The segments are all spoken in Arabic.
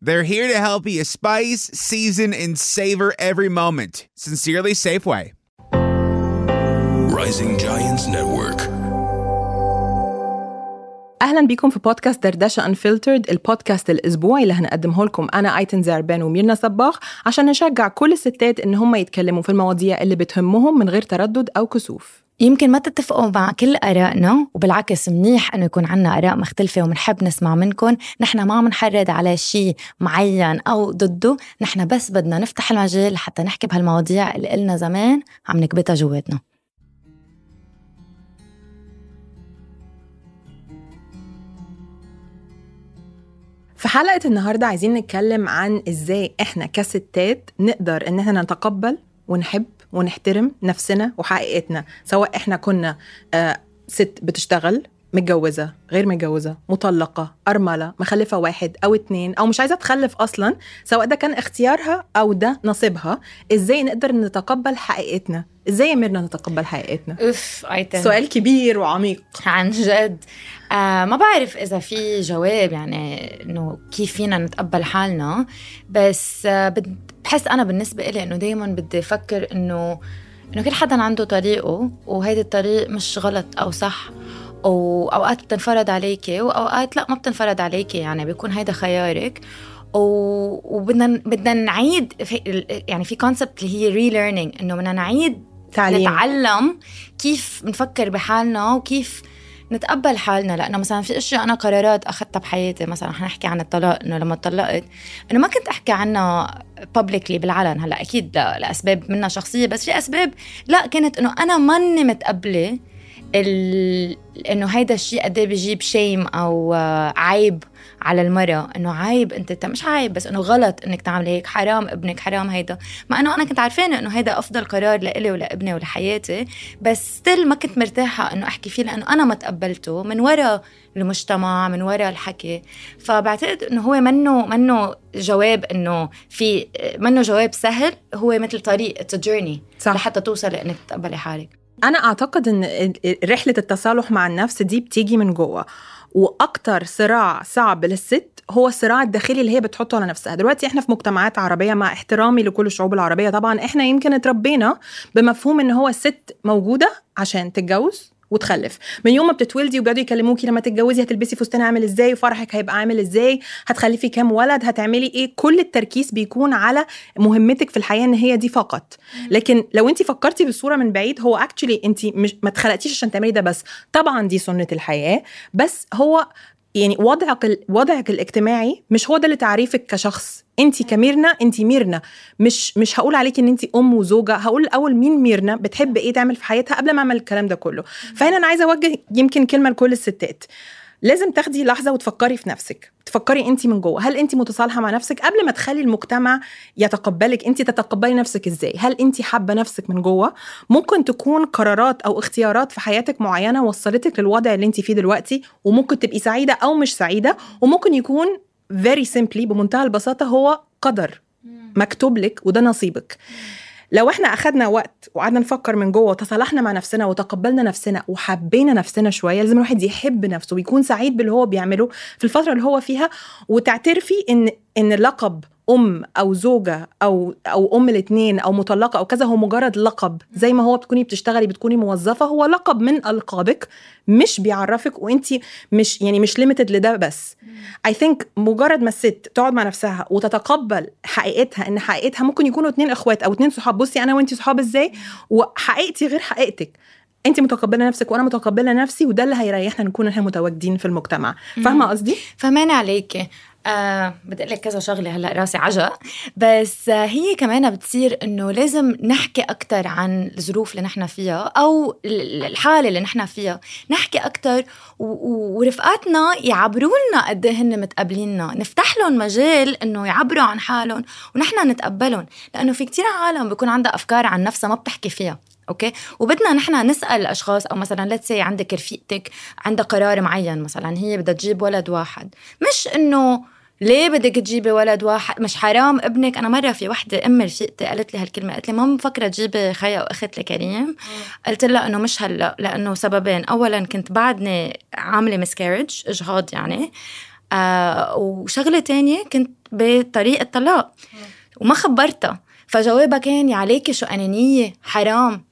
They're here to help you spice, season, and savor every moment. Sincerely, Safeway. Rising Giants Network. أهلا بيكم في بودكاست دردشة انفلترد البودكاست الأسبوعي اللي هنقدمه لكم أنا أيتن زعربان وميرنا صباغ عشان نشجع كل الستات إن هم يتكلموا في المواضيع اللي بتهمهم من غير تردد أو كسوف يمكن ما تتفقوا مع كل آرائنا وبالعكس منيح إنه يكون عنا آراء مختلفة ومنحب نسمع منكم نحن ما منحرض على شيء معين أو ضده. نحن بس بدنا نفتح المجال لحتى نحكي بهالمواضيع اللي قلنا زمان عم نكبتها جواتنا. في حلقة النهاردة عايزين نتكلم عن إزاي إحنا كستات نقدر إن إحنا نتقبل ونحب ونحترم نفسنا وحقيقتنا سواء إحنا كنا آه ست بتشتغل متجوزة غير متجوزة مطلقة أرملة مخلفة واحد أو اتنين أو مش عايزة تخلف أصلا سواء ده كان اختيارها أو ده نصيبها إزاي نقدر نتقبل حقيقتنا؟ إزاي يا نتقبل حقيقتنا؟ أوف أيتن سؤال كبير وعميق. عن جد. آه ما بعرف إذا في جواب يعني إنه كيف فينا نتقبل حالنا بس آه بحس أنا بالنسبة إلي إنه دايما بدي أفكر إنه إنه كل حدا عنده طريقه وهيدا الطريق مش غلط أو صح وأوقات بتنفرض عليكي وأوقات لا ما بتنفرض عليكي يعني بيكون هيدا خيارك وبدنا بدنا نعيد في يعني في concept اللي هي relearning إنه بدنا نعيد تعليم. نتعلم كيف نفكر بحالنا وكيف نتقبل حالنا. لأنه مثلا في إشياء أنا قرارات أخذتها بحياتي. مثلا حنحكي عن الطلاق إنه لما طلقت إنه ما كنت أحكي عنها publicly بالعلن. هلأ أكيد لأسباب منها شخصية بس في أسباب لا كانت إنه أنا ماني متقبلة ال... إنه هيدا الشيء قد إيه بيجيب shame أو عيب. على المرأة إنه عيب أنت مش عيب بس إنه غلط إنك تعملي هيك حرام ابنك حرام هيدا. مع إنه أنا كنت عارفانة إنه هيدا أفضل قرار لإلي ولإبني ولحياتي بس ستيل ما كنت مرتاحة إنه أحكي فيه لأنه أنا ما تقبلته من وراء المجتمع من وراء الحكي. فبعتقد إنه هو منه منه جواب إنه في منه جواب سهل هو مثل طريق جيرني لحتى توصل إنك تتقبلي حالك. أنا أعتقد إن رحلة التصالح مع النفس دي بتيجي من جوه. وأكتر صراع صعب للست هو الصراع الداخلي اللي هي بتحطه على نفسها. دلوقتي إحنا في مجتمعات عربية مع احترامي لكل الشعوب العربية طبعا إحنا يمكن اتربينا بمفهوم إن هو الست موجودة عشان تتجوز وتخلف. من يوم ما بتتولدي وبيقعدوا يكلموكي لما تتجوزي هتلبسي فستان عامل إزاي وفرحك هيبقى عامل إزاي هتخلفي كام ولد هتعملي إيه؟ كل التركيز بيكون على مهمتك في الحياة إن هي دي فقط. لكن لو انت فكرتي بالصورة من بعيد هو actually انت مش ما اتخلقتيش عشان تعملي ده بس. طبعا دي سنة الحياة بس هو يعني وضعك وضعك الاجتماعي مش هو ده اللي تعريفك كشخص. انت كميرنا انت ميرنا. مش مش هقول عليكي ان انت ام وزوجة. هقول الأول مين ميرنا بتحب إيه تعمل في حياتها قبل ما اعمل الكلام ده كله. فهنا أنا عايزة أوجه يمكن كلمة لكل الستات. لازم تاخدي لحظة وتفكري في نفسك. تفكري انت من جوه. هل انت متصالحة مع نفسك؟ قبل ما تخلي المجتمع يتقبلك انت تتقبلي نفسك إزاي؟ هل انت حابة نفسك من جوه؟ ممكن تكون قرارات أو اختيارات في حياتك معينة وصلتك للوضع اللي انت فيه دلوقتي وممكن تبقي سعيدة أو مش سعيدة وممكن يكون very simply بمنتهى البساطة هو قدر مكتوب لك وده نصيبك. لو إحنا أخدنا وقت وقعدنا نفكر من جوه وتصالحنا مع نفسنا وتقبلنا نفسنا وحبينا نفسنا شوية لازم الواحد يحب نفسه ويكون سعيد باللي هو بيعمله في الفترة اللي هو فيها وتعترفي إن إن لقب أم أو زوجة أو أو أم الاثنين أو مطلقة أو كذا هو مجرد لقب. زي ما هو بتكوني بتشتغلي بتكوني موظفة هو لقب من ألقابك مش بيعرفك وانت مش يعني مش limited لده بس. I think مجرد ما الست تقعد مع نفسها وتتقبل حقيقتها إن حقيقتها ممكن يكونوا اتنين إخوات أو اتنين صحاب. بصي أنا وانت صحاب إزاي؟ وحقيقتي غير حقيقتك. انت متقبلة نفسك وأنا متقبلة نفسي وده اللي هيريحنا نكون إحنا متواجدين في المجتمع. فاهمة قصدي؟ فهمان عليكي آه بدي لك كذا شغلة هلأ راسي عجق بس آه هي كمان بتصير إنه لازم نحكي أكثر عن الظروف اللي نحن فيها أو الحالة اللي نحن فيها. نحكي أكثر ورفقاتنا يعبروا لنا قد إيه هن متقبليننا نفتح لهم مجال إنه يعبروا عن حالهم ونحن نتقبلهم. لأنه في كتير عالم بيكون عندها أفكار عن نفسها ما بتحكي فيها. okay؟ وبدنا نحن نسأل الاشخاص أو مثلا let's عندك رفيقتك عندها قرار معين مثلا هي بدها تجيب ولد واحد. مش إنه ليه بدك تجيبي ولد واحد؟ مش حرام ابنك؟ أنا مرة في وحدة أم رفيقتي قالت لي هالكلمة قالت لي ما مفكرة تجيبي خيا واخت لكريم؟ قلت لها إنه مش هلا لأنه سببين. اولا كنت بعدني عاملة miscarriage إجهاض يعني. آه وشغلة تانية كنت بطريق الطلاق وما خبرتها. فجوابها كان يا عليكي شو أنانية؟ حرام.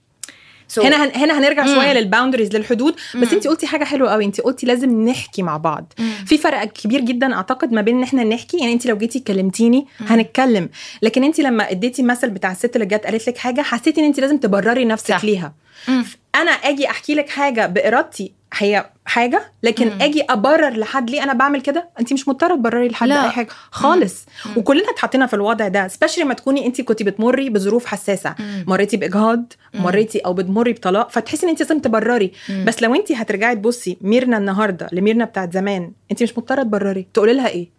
So هنا هن هنا هنرجع مم. شوية لل boundaries للحدود بس انت قلتي حاجة حلوة قوي انت قلتي لازم نحكي مع بعض مم. في فرق كبير جدا أعتقد ما بين إن إحنا نحكي يعني انت لو جيتي كلمتيني هنتكلم لكن انت لما اديتي مثل بتاع الست اللي جت قالت لك حاجة حسيتي إن انت لازم تبرري نفسك صح. ليها مم. أنا آجي أحكي لك حاجة بإرادتي هي حاجة لكن مم. آجي أبرر لحد ليه أنا بعمل كده انت مش مضطرة تبرري لحد لا. أي حاجة خالص مم. وكلنا اتحطينا في الوضع ده especially ما تكوني انت كنتي بتمري بظروف حساسة مم. مريتي بإجهاض مريتي أو بتمري بطلاق فتحسي إن انت لازم تبرري مم. بس لو انت هترجعي تبصي ميرنا النهارده لميرنا بتاعت زمان انت مش مضطرة تبرري تقولي لها إيه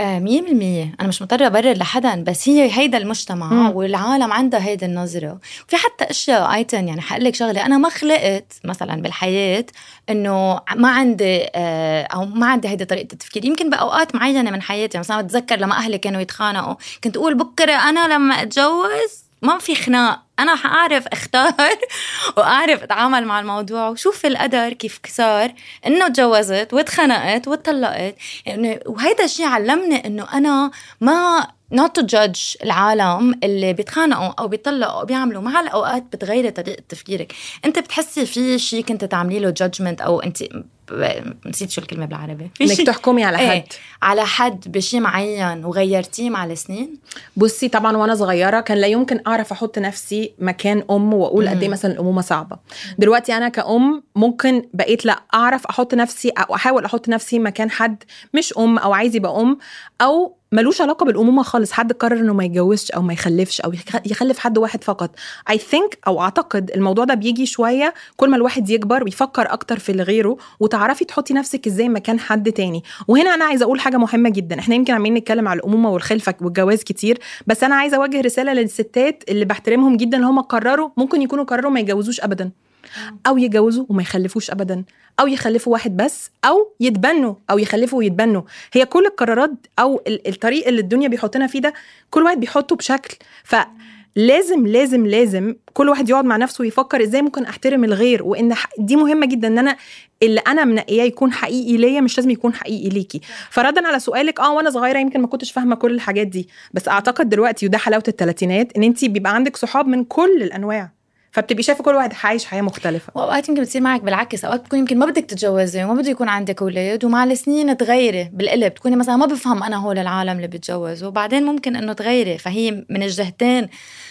مية بالمية أنا مش مضطرة أبرر لحدا بس هي هيدا المجتمع مم. والعالم عندها هيدا النظرة. في حتى أشياء آيتن يعني حقلك شغلة. أنا ما خلقت مثلا بالحياة إنه ما عندي آه، أو ما عندي هيدا طريقة التفكير. يمكن بأوقات معينة من حياتي مثلا بتذكر لما أهلي كانوا يتخانقوا كنت أقول بكرة أنا لما أتجوز ما في خناق. أنا حأعرف أختار وأعرف أتعامل مع الموضوع وشوف القدر كيف صار إنه تجوزت واتخنقت واتطلقت يعني وهيدا الشيء علمني إنه أنا ما not to judge العالم اللي بيتخانقوا أو بيطلقوا أو بيعملوا. مع الاوقات بتغيري طريقة تفكيرك. أنت بتحسي في شيء كنت تعملي له judgment أو أنت نسيت شو الكلمة بالعربي. في إنك تحكمي على إيه، حد. إيه على حد بشيء معين وغيرتيه مع السنين. بصي طبعا وأنا صغيرة كان لا يمكن أعرف أحط نفسي مكان أم وأقول قد إيه مثلا الأمومة صعبة. دلوقتي أنا كأم ممكن بقيت لا أعرف أحط نفسي أو أحاول أحط نفسي مكان حد مش أم أو عايز يبقى أم أو ملوش علاقة بالأمومة خالص. حد قرر إنه ما يتجوزش أو ما يخلفش أو يخلف حد واحد فقط. اي ثينك أو أعتقد الموضوع ده بيجي شوية كل ما الواحد يكبر ويفكر أكتر في غيره وتعرفي تحطي نفسك إزاي مكان حد تاني. وهنا أنا عايزة أقول حاجة مهمة جدا. إحنا يمكن عمالين نتكلم على الأمومة والخلفة والجواز كتير بس أنا عايزة أوجه رسالة للستات اللي بحترمهم جدا اللي هم قرروا ممكن يكونوا قرروا ما يتجوزوش ابدا. أو يتجوزوا وما يخلفوش ابدا أو يخلفوا واحد بس أو يتبنوا أو يخلفوا ويتبنوا. هي كل القرارات أو الطريق اللي الدنيا بيحطنا فيه ده كل واحد بيحطه بشكل. ف لازم لازم لازم كل واحد يقعد مع نفسه ويفكر إزاي ممكن أحترم الغير وإن دي مهمة جدا إن أنا اللي أنا منقياه يكون حقيقي ليا مش لازم يكون حقيقي ليكي. فردا على سؤالك آه وأنا صغيرة يمكن ما كنتش فاهمة كل الحاجات دي. بس أعتقد دلوقتي وده حلاوة الثلاثينات إن انت بيبقى عندك صحاب من كل الأنواع. فبتبقي شايفة كل واحد عايش حياة مختلفة. وأوقات يمكن بتصير معك بالعكس. أوقات بتكون يمكن ما بدك تتجوزي وما بده يكون عندك أولاد ومع السنين تغيري بالقلب. تكوني مثلا ما بفهم أنا هول العالم اللي بتجوزوا وبعدين ممكن إنه تغيري. فهي من الجهتين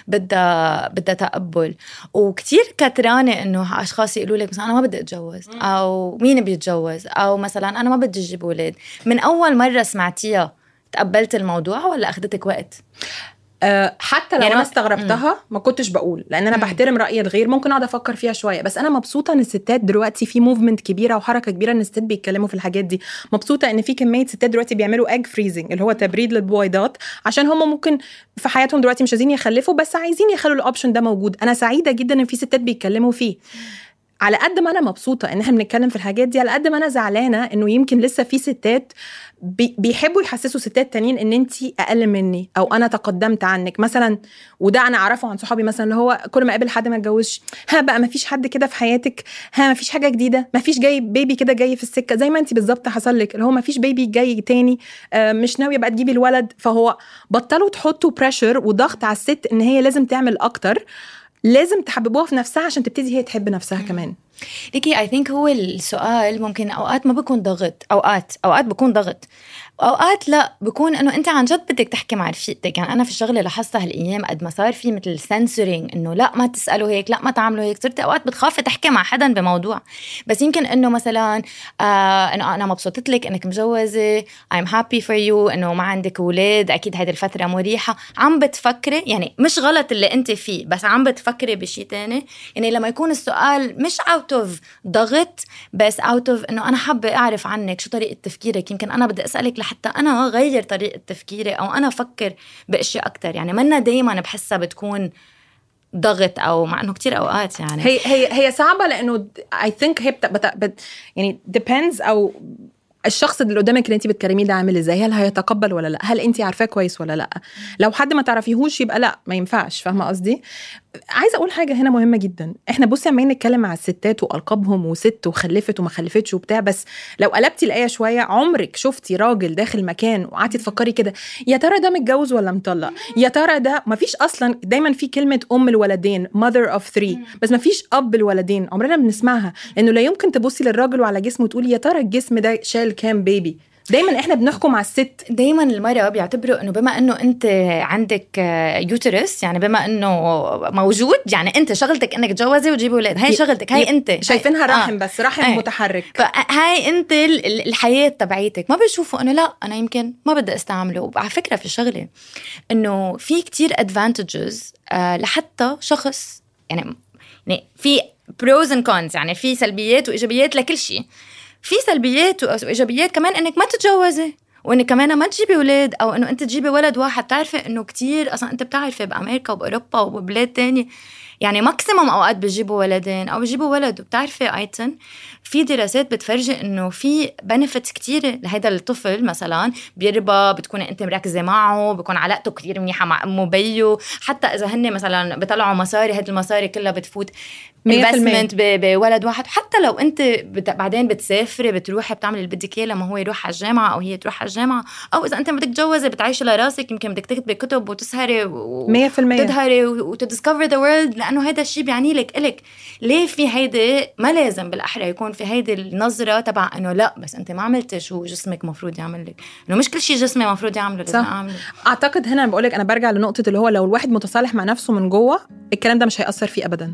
بدها بدها تقبل. وكتير كترانة إنه أشخاص يقولوا لك مثلا أنا ما بدي أتجوز أو مين بيتجوز أو مثلا أنا ما بدي أجيب أولاد. من أول مرة سمعتيها تقبلت الموضوع ولا أخذتك وقت؟ حتى لو يعني أنا استغربتها ما كنتش بقول لأن أنا بحترم رأي الغير ممكن أقعد أفكر فيها شوية. بس أنا مبسوطة إن الستات دلوقتي في movement كبيرة وحركة كبيرة إن الستات بيتكلموا في الحاجات دي. مبسوطة إن في كمية ستات دلوقتي بيعملوا egg freezing اللي هو تبريد للبويضات عشان هم ممكن في حياتهم دلوقتي مش عايزين يخلفوا بس عايزين يخلوا ال option ده موجود. أنا سعيدة جدا إن في ستات بيتكلموا فيه. على قد ما أنا مبسوطة إن إحنا بنتكلم في الحاجات دي على قد ما أنا زعلانة إنه يمكن لسه في ستات بيحبوا يحسسوا ستات تانيين إن انت أقل مني أو أنا تقدمت عنك. مثلا وده أنا أعرفه عن صحابي مثلا اللي هو كل ما أقابل حد ما أتجوزش. ها بقى ما فيش حد كده في حياتك؟ ها ما فيش حاجة جديدة؟ ما فيش جاي baby كده جاي في السكة؟ زي ما انت بالظبط حصل لك اللي هو ما فيش baby جاي تاني آه مش ناوية بقى تجيبي الولد. فهو بطلوا تحطوا pressure وضغط على الست إن هي لازم تعمل أكتر. لازم تحببوها في نفسها عشان تبتدي هي تحب نفسها كمان. ليكي I think هو السؤال ممكن أوقات ما بكون ضغط أوقات أوقات بكون ضغط. أوقات لا بكون إنه أنت عن جد بدك تحكي مع رفيقتك. يعني أنا في الشغلة لاحظتها هالأيام قد ما صار في مثل سنسورينج إنه لا ما تسألوا هيك لا ما تعملوا هيك. صرت أوقات بتخافي تحكي مع حدا بموضوع. بس يمكن إنه مثلا آه إنه أنا مبسوطة لك إنك مجوزة I'm happy for you إنه ما عندك أولاد أكيد هذه الفترة مريحة. عم بتفكري يعني مش غلط اللي أنت فيه بس عم بتفكري بشيء تاني. يعني لما يكون السؤال مش out of ضغط بس out of إنه أنا حابة أعرف عنك شو طريقة تفكيرك. يمكن أنا بدي أسألك لحتى أنا غير طريقة تفكيري أو أنا أفكر باشياء أكثر يعني منا دائما بحسها بتكون ضغط أو مع إنه كتير أوقات يعني. هي هي هي صعبة لأنه اي ثينك هي بت بت بت يعني depends أو الشخص اللي قدامك اللي انت بتكلميه ده عامل إزاي؟ هل هيتقبل ولا لأ؟ هل انت عارفاه كويس ولا لأ؟ لو حد ما تعرفيهوش يبقى لأ ما ينفعش. فاهمة قصدي؟ عايزة أقول حاجة هنا مهمة جدا. إحنا بصي عمالين نتكلم على الستات وألقابهم وست وخلفت وما خلفتش وبتاع بس لو قلبتي الايه شوية عمرك شفتي راجل داخل مكان وقعدتي تفكري كده يا ترى ده متجوز ولا مطلق؟ يا ترى ده ما فيش أصلا دايما في كلمة أم الولدين mother of three بس ما فيش أب الولدين عمرنا بنسمعها. لأنه لا يمكن تبصي للراجل وعلى جسمه وتقولي يا ترى الجسم ده شال كام بيبي دايما إحنا بنحكم على الست. دايما المرأة بيعتبروا إنه بما إنه أنت عندك يوترس يعني بما إنه موجود يعني أنت شغلتك إنك تجوزي وتجيبي أولاد. هاي شغلتك هاي أنت. شايفينها رحم بس رحم أي. متحرك. فهاي أنت ال- ال- الحياة تبعيتك. ما بيشوفوا إنه لا أنا يمكن ما بدي أستعمله. وعلى فكرة في شغلة إنه في كتير advantages لحتى شخص يعني يعني في pros and cons يعني في سلبيات وإيجابيات لكل شيء. في سلبيات وايجابيات كمان إنك ما تتجوزي وإنك كمان ما تجيبي أولاد أو إنه أنت تجيبي ولد واحد. بتعرفي إنه كتير أصلا أنت بتعرفي بأمريكا وبأوروبا وببلاد تانية. يعني maximum أوقات بيجيبوا ولدين أو بيجيبوا ولد. وبتعرفي أيتن في دراسات بتفرجي إنه في benefits كتيرة لهيدا الطفل مثلا. بيربى بتكوني أنت مركزة معه بكون علاقته كتير منيحة مع أمه وبيه. حتى إذا هن مثلا بيطلعوا مصاري هيدي المصاري كلها بتفوت. investment بولد واحد. حتى لو أنت بت... بعدين بتسافري بتروحي بتعملي اللي بدك اياه لما هو يروح على الجامعة أو هي تروح على الجامعة. أو إذا أنت بدك تتجوزي بتعيشي لراسك يمكن بدك تكتبي كتب وتسهري و... مية في المية. وتظهري و to discover the world لأنه هذا الشيء بيعني لك إلك. ليه في هيدي؟ ما لازم بالأحرى يكون في هيدي النظرة تبع إنه لا بس أنت ما عملتي شو جسمك مفروض يعمل لك. إنه مش كل شيء جسمي مفروض يعمله لازم صح. أعمله. أعتقد هنا بقول لك أنا برجع لنقطة اللي هو لو الواحد متصالح مع نفسه من جوه الكلام ده مش هيأثر فيه ابدا.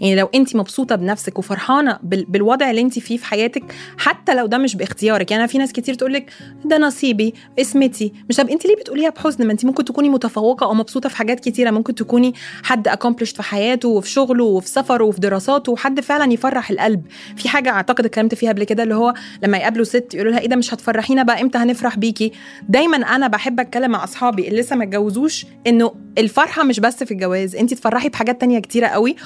يعني لو انت مبسوطة بنفسك وفرحانة بال- بالوضع اللي انت فيه في حياتك حتى لو ده مش باختيارك. يعني في ناس كتير تقول لك ده نصيبي اسمتي. مش طب انت ليه بتقوليها بحزن؟ ما انت ممكن تكوني متفوقة أو مبسوطة في حاجات كتيرة. ممكن تكوني حد اكومبلشت في حياته وفي شغله وفي سفره وفي دراساته وحد فعلا يفرح القلب. في حاجة أعتقد اتكلمت فيها قبل كده اللي هو لما يقابلوا ست يقولوا لها إيه ده مش هتفرحينا بقى؟ إمتى هنفرح بيكي؟ دايما أنا بحب أتكلم مع أصحابي اللي لسه ما اتجوزوش إنه الفرحة مش بس في الجواز. انت تفرحي بحاجات تانية كتيرة قوي.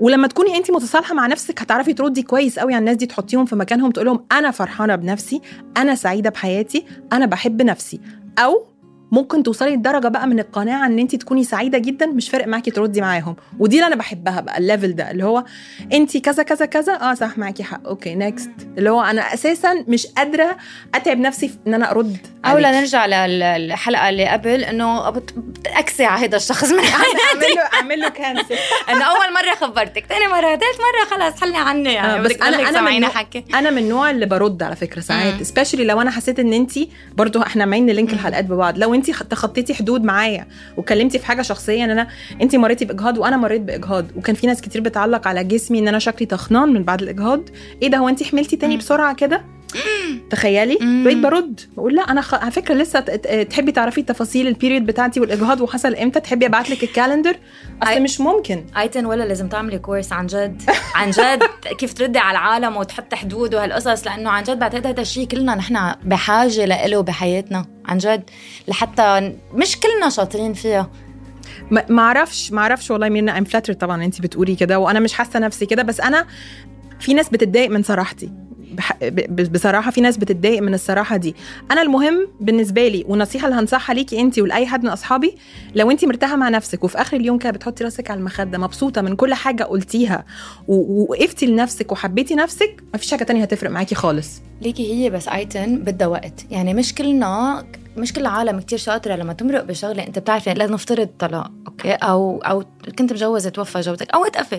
ولما تكوني انت متصالحة مع نفسك هتعرفي تردي كويس قوي على الناس دي تحطيهم في مكانهم تقول لهم أنا فرحانة بنفسي أنا سعيدة بحياتي أنا بحب نفسي. أو ممكن توصلي لدرجة بقى من القناعة إن انت تكوني سعيدة جدا مش فارق معاكي تردي معاهم. ودي اللي أنا بحبها بقى الليفل ده اللي هو انت كذا كذا كذا آه صح معاكي حق. okay next اللي هو أنا أساسا مش قادرة أتعب نفسي في إن أنا أرد أو. لنرجع للحلقة اللي قبل إنه بت- بتأكدي على هذا الشخص من أعمل له أعمل له cancel إنه أول مرة خبرتك ثاني مرة ثالث مرة خلاص حلي عني يعني آه، بس أنا أنا من حكي. أنا من النوع اللي برد على فكرة ساعات مم. especially لو أنا حسيت إن انت برضو إحنا عمالين ن link الحلقات ببعض. لو انت تخطيتي حدود معايا وكلمتي في حاجة شخصية ان أنا انت مريتي بإجهاض وأنا مريت بإجهاض. وكان في ناس كتير بتعلق على جسمي ان أنا شكلي تخنان من بعد الإجهاض. إيه ده هو انت حملتي تاني. بسرعة كده؟ تخيلي. بقيت برد. بقول لا أنا خ... على فكرة لسه تحبي تعرفي تفاصيل ال period بتاعتي والإجهاض وحصل إمتى تحبي أبعت لك ال calendar أصل مش ممكن. أيتن ولا لازم تعملي كورس عن جد. عن جد كيف تردي على العالم وتحطي حدود وهالقصص لأنه عن جد بعتقد هذا الشيء كلنا نحن بحاجة له بحياتنا عن جد. لحتى مش كلنا شاطرين فيها. ما أعرفش ما أعرفش والله. مين ام فلاتر طبعا انت بتقولي كده وأنا مش حاسة نفسي كده بس أنا في ناس بتتضايق من صراحتي. بصراحة في ناس بتتضايق من الصراحة دي. أنا المهم بالنسبة لي والنصيحه اللي هنصحها ليكي انت ولأي حد من أصحابي لو انت مرتاحة مع نفسك وفي آخر اليوم كده بتحطي راسك على المخدة مبسوطة من كل حاجة قلتيها ووقفتي لنفسك وحبيتي نفسك مفيش حاجة تانية هتفرق معاكي خالص. ليكي هي بس أيتن بدها وقت. يعني مش كلنا مش كل العالم كتير شاطرة لما تمرق بشغلة أنت بتعرفي لازم نفترض طلاق okay؟ أو أو كنت مجوزة توفى جوزك أو آه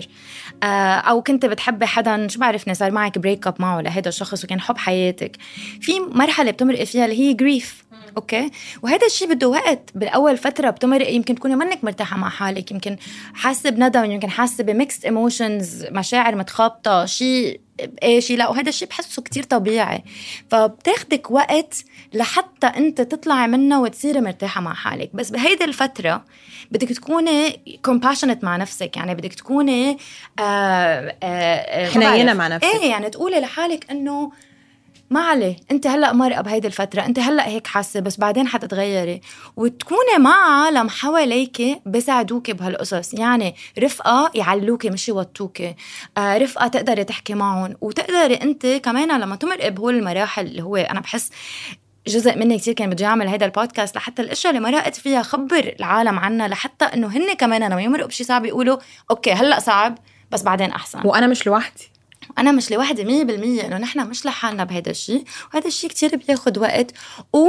أو كنت بتحبي حدا شو بعرفني صار معك break up معه لهيدا الشخص وكان حب حياتك. في مرحلة بتمرقي فيها اللي هي grief okay؟ وهذا الشيء بده وقت. بالأول فترة بتمرقي يمكن تكوني منك مرتاحة مع حالك يمكن حاسة بندم يمكن حاسة ب mixed emotions مشاعر متخابطة شيء إيه شيء لا. وهذا الشيء بحسه كتير طبيعي. فبتاخدك وقت لحتى أنت تطلعي منه وتصيري مرتاحة مع حالك. بس بهيدي الفترة بدك تكوني compassionate مع نفسك. يعني بدك تكوني آه آه آه حنينه مع نفسك. إيه يعني تقولي لحالك إنه ما عليه. أنت هلأ مرقة بهيدي الفترة. أنت هلأ هيك حاسة بس بعدين حتتغيري. وتكوني مع عالم حواليك بيساعدوك بهالقصص. يعني رفقة يعلوكي مش يوطوكي آه رفقة تقدري تحكي معهم. وتقدري أنت كمان لما تمرقي بهول المراحل اللي هو أنا بحس جزء مني كتير كان بدي اعمل هذا البودكاست لحتى الأشياء اللي مرقت فيها خبر العالم عنا لحتى إنه هن كمان لما يمرقوا بشيء صعب يقولوا أوكي هلأ صعب. بس بعدين أحسن. وأنا مش لوحدي. أنا مش لوحدي 100% انه نحن مش لحالنا بهذا الشيء وهذا الشيء كتير بياخد وقت و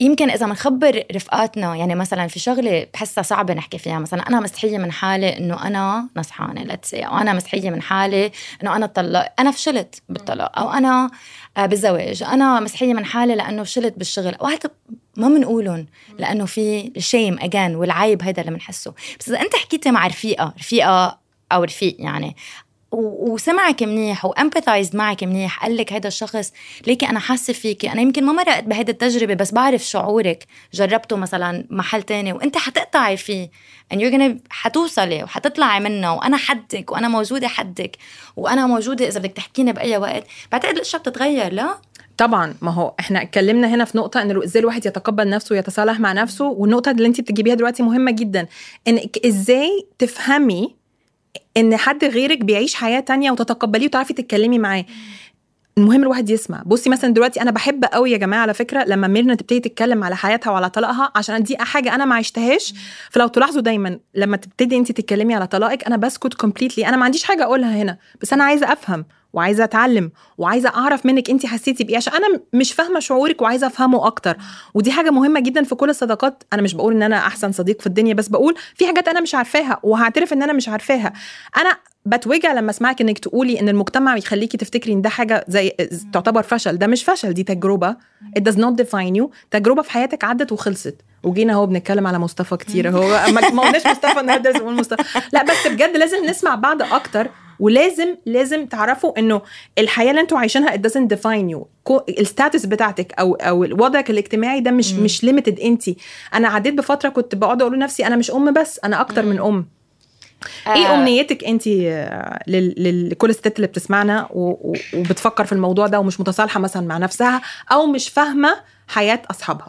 يمكن إذا بنخبر رفقاتنا يعني مثلا في شغلة بحسها صعبة نحكي فيها مثلا أنا مستحية من حالي إنه أنا نصحانة لتس أو أنا مستحية من حالي إنه أنا طلق أنا فشلت بالطلاق أو أنا آه، بالزواج أنا مستحية من حالي لأنه فشلت بالشغل أو هذا ما بنقولهم لأنه في الشيم اجان والعيب هذا اللي بنحسه بس إذا أنت حكيتي مع رفيقة رفيقة أو رفيق يعني. وسمعك منيح وأمباثايزد معك منيح قال لك هذا الشخص ليكي أنا حاسة فيكي. أنا يمكن ما مرقت بهيدي التجربة بس بعرف شعورك. جربته مثلا محل تاني وأنت حتقطعي فيه. You're gonna حتوصلي وحتطلعي منه. وأنا حدك وأنا موجودة حدك. وأنا موجودة إذا بدك تحكيني بأي وقت. بعتقد الأشياء بتتغير لا؟ طبعا. ما هو إحنا اتكلمنا هنا في نقطة إن إزاي الواحد يتقبل نفسه ويتصالح مع نفسه. والنقطة اللي انت بتجيبيها دلوقتي مهمة جدا. انك إزاي تفهمي إن حد غيرك بيعيش حياة تانية وتتقبليه وتعرفي تتكلمي معاه. المهم الواحد يسمع. بصي مثلا دلوقتي أنا بحب قوي يا جماعة على فكرة لما ميرنا تبتدي تتكلم على حياتها وعلى طلاقها عشان دي حاجة أنا ما عشتهاش. فلو تلاحظوا دايما لما تبتدي انت تتكلمي على طلاقك أنا بسكت completely أنا ما عنديش حاجة أقولها هنا بس أنا عايزة أفهم. وعايزة أتعلم وعايزة أعرف منك انت حسيتي بإيه؟ عشان أنا مش فاهمة شعورك وعايزة أفهمه أكتر. ودي حاجة مهمة جدا في كل الصداقات. أنا مش بقول إن أنا أحسن صديق في الدنيا بس بقول في حاجات أنا مش عارفاها وهعترف إن أنا مش عارفاها. أنا بتوجع لما أسمعك إنك تقولي إن المجتمع يخليكي تفتكري إن ده حاجة زي تعتبر فشل. ده مش فشل دي تجربة. It does not define you. تجربة في حياتك عدت وخلصت. وجينا أهو بنتكلم على مصطفى كتير. هو ما قلناش مصطفى النهارده لازم مصطفى. لا بس بجد لازم نسمع بعض أكتر. ولازم لازم تعرفوا إنه الحياة اللي أنتوا عايشينها it doesn't define you ال status بتاعتك أو أو وضعك الاجتماعي ده مش م. مش limited انت أنا عديت بفترة كنت بقعد أقول لنفسي أنا مش أم بس أنا أكتر م. من أم إيه آه. امنيتك انت لكل الستات اللي بتسمعنا وبتفكر في الموضوع ده ومش متصالحة مثلا مع نفسها أو مش فاهمة حياة أصحابها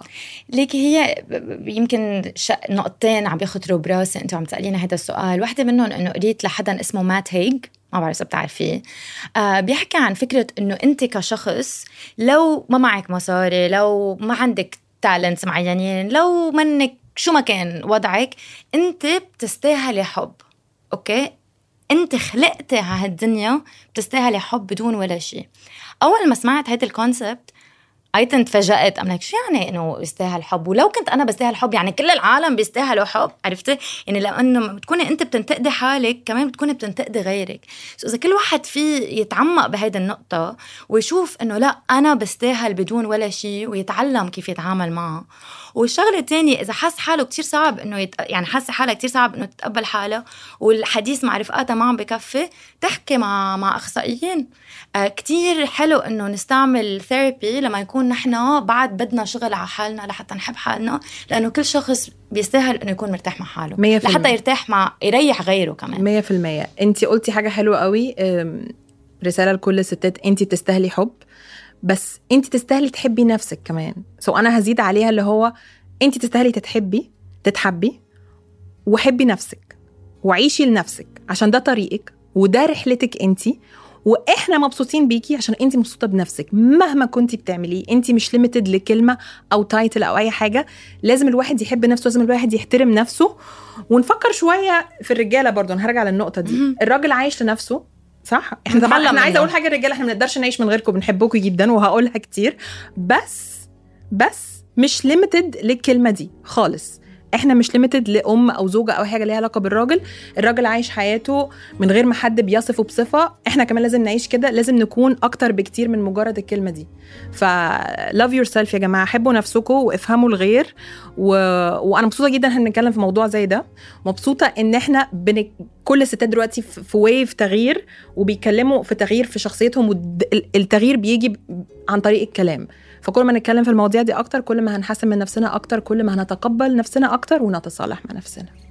ليكي هي يمكن نقطتين عم بيخطروا براسي أنتم عم تسالينا هذا السؤال واحدة منهم إنه قريت لحدا اسمه Matt Haig ما بعرف إذا بتعرفيه آه بيحكي عن فكرة إنه أنت كشخص لو ما معك مصاري لو ما عندك talents معينين لو منك شو ما كان وضعك أنت بتستاهلي حب okay؟ أنت خلقتي على هالدنيا بتستاهلي حب بدون ولا شيء. أول ما سمعت هيدا ال concept أيتن تفاجأت. I'm like شو يعني إنه يستاهل حب؟ ولو كنت أنا بستاهل حب يعني كل العالم بيستاهلوا حب. عرفتي؟ يعني لأنه بتكوني أنت بتنتقدي حالك كمان بتكوني بتنتقدي غيرك. so إذا كل واحد في يتعمق بهيدي النقطة ويشوف إنه لا أنا بستاهل بدون ولا شيء ويتعلم كيف يتعامل معه. والشغلة الثانية إذا حس حاله كتير صعب إنه يت... يعني حاسه حالها كتير صعب إنه تتقبل حالها والحديث مع رفقاتها ما عم بكفي تحكي مع مع أخصائيين. آه كتير حلو إنه نستعمل therapy لما يكون نحن بعد بدنا شغل على حالنا لحتى نحب حالنا لأنه كل شخص بيستاهل إنه يكون مرتاح مع حاله 100% لحتى يرتاح مع يريح غيره كمان. 100% انت قلتي حاجة حلوة قوي رسالة لكل الستات انت تستاهلي حب بس انت تستاهلي تحبي نفسك كمان. so أنا هزيد عليها اللي هو انت تستاهلي تتحبي تتحبي وحبي نفسك وعيشي لنفسك عشان ده طريقك وده رحلتك انت وإحنا مبسوطين بيكي عشان انت مبسوطة بنفسك. مهما كنتي بتعمليه انت مش limited لكلمة أو title أو أي حاجة لازم الواحد يحب نفسه لازم الواحد يحترم نفسه. ونفكر شوية في الرجالة برضه أنا هرجع للنقطة دي. الراجل عايش لنفسه صح؟ إحنا طبعا إحنا عايزة أقول حاجة الرجاله إحنا ما نقدرش نعيش من غيركم بنحبكم جدا وهقولها كتير. بس بس مش limited للكلمة دي خالص. إحنا مش limited لأم أو زوجة أو حاجة ليها علاقة بالراجل. الراجل عايش حياته من غير ما حد بيصفه بصفه إحنا كمان لازم نعيش كده لازم نكون أكتر بكتير من مجرد الكلمة دي. ف love yourself يا جماعة حبوا نفسكم وافهموا الغير. و... وأنا مبسوطة جدا إن هنتكلم في موضوع زي ده. مبسوطة إن إحنا بن... كل الستات دلوقتي في wave تغيير وبيتكلموا في تغيير في شخصيتهم والتغيير بيجي عن طريق الكلام. فكل ما نتكلم في المواضيع دي أكتر كل ما هنحسن من نفسنا أكتر كل ما هنتقبل نفسنا أكتر ونتصالح مع نفسنا.